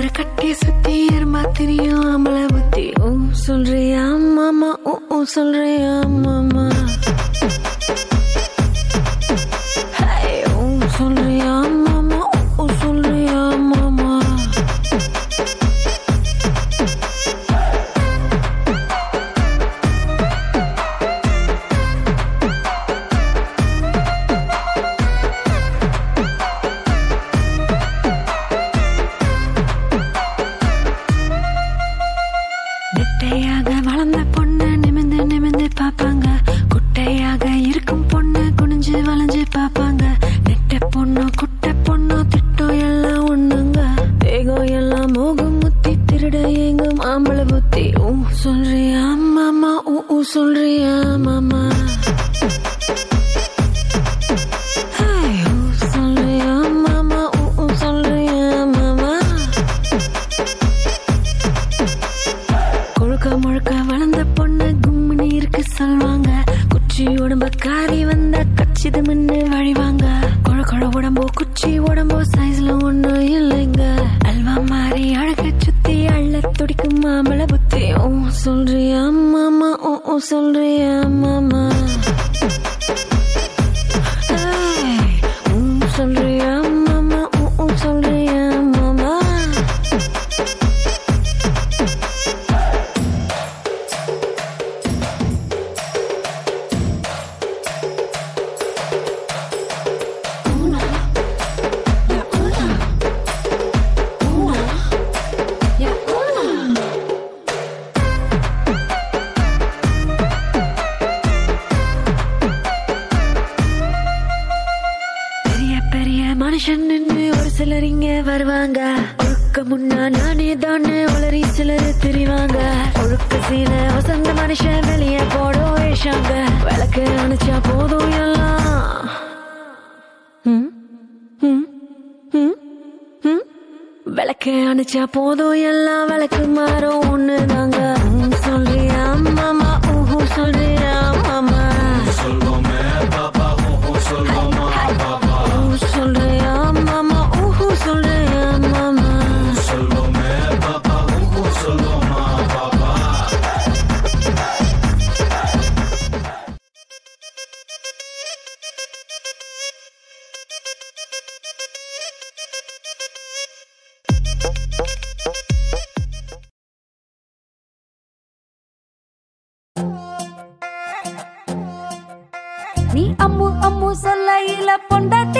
கர கட்டி சுத்தி எருமா தெரியும் அம்பள புத்தி ஓ சொல்றியா மாமா? ஓ சொல்றியா மாமா? திருட எங்கும் ஆம்பளை புத்தி. ஊ சொல்றியா மாமா? ஊ சொல்றியா மாமா? வளர்ந்த பொண்ணு கும்மினி இருக்கு சொல்வாங்க. குச்சி உடம்பு காரி வந்த கச்சிதம் வழிவாங்க. கொழ கொழ உடம்போ குச்சி உடம்போ mamá, la boteo. Sonríe, mamá, oh, oh, sonríe, mamá. ஆடுவாங்க ஒழுக்க முன்னா நானே தானே உளறி சிலர் திரிவாங்க. ஒழுக்க சீன வசந்த மனுஷன் வெளியே போட வேஷாங்க விளக்கு அணைச்சா போதும் எல்லாம். விளக்கு அணைச்சா போதும் எல்லாம். விளக்கு மாறும் ஒன்று தாங்க నీ అమ్ము అమ్ము సల్లయిల పొండతి